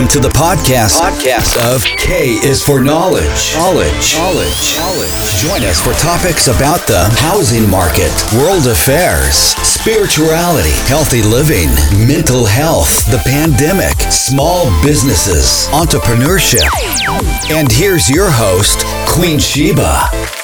Welcome to the podcast. Podcast of K is for knowledge. Knowledge. Knowledge. Knowledge. Join us for topics about the housing market, world affairs, spirituality, healthy living, mental health, the pandemic, small businesses, entrepreneurship. And here's your host, Queen Sheba.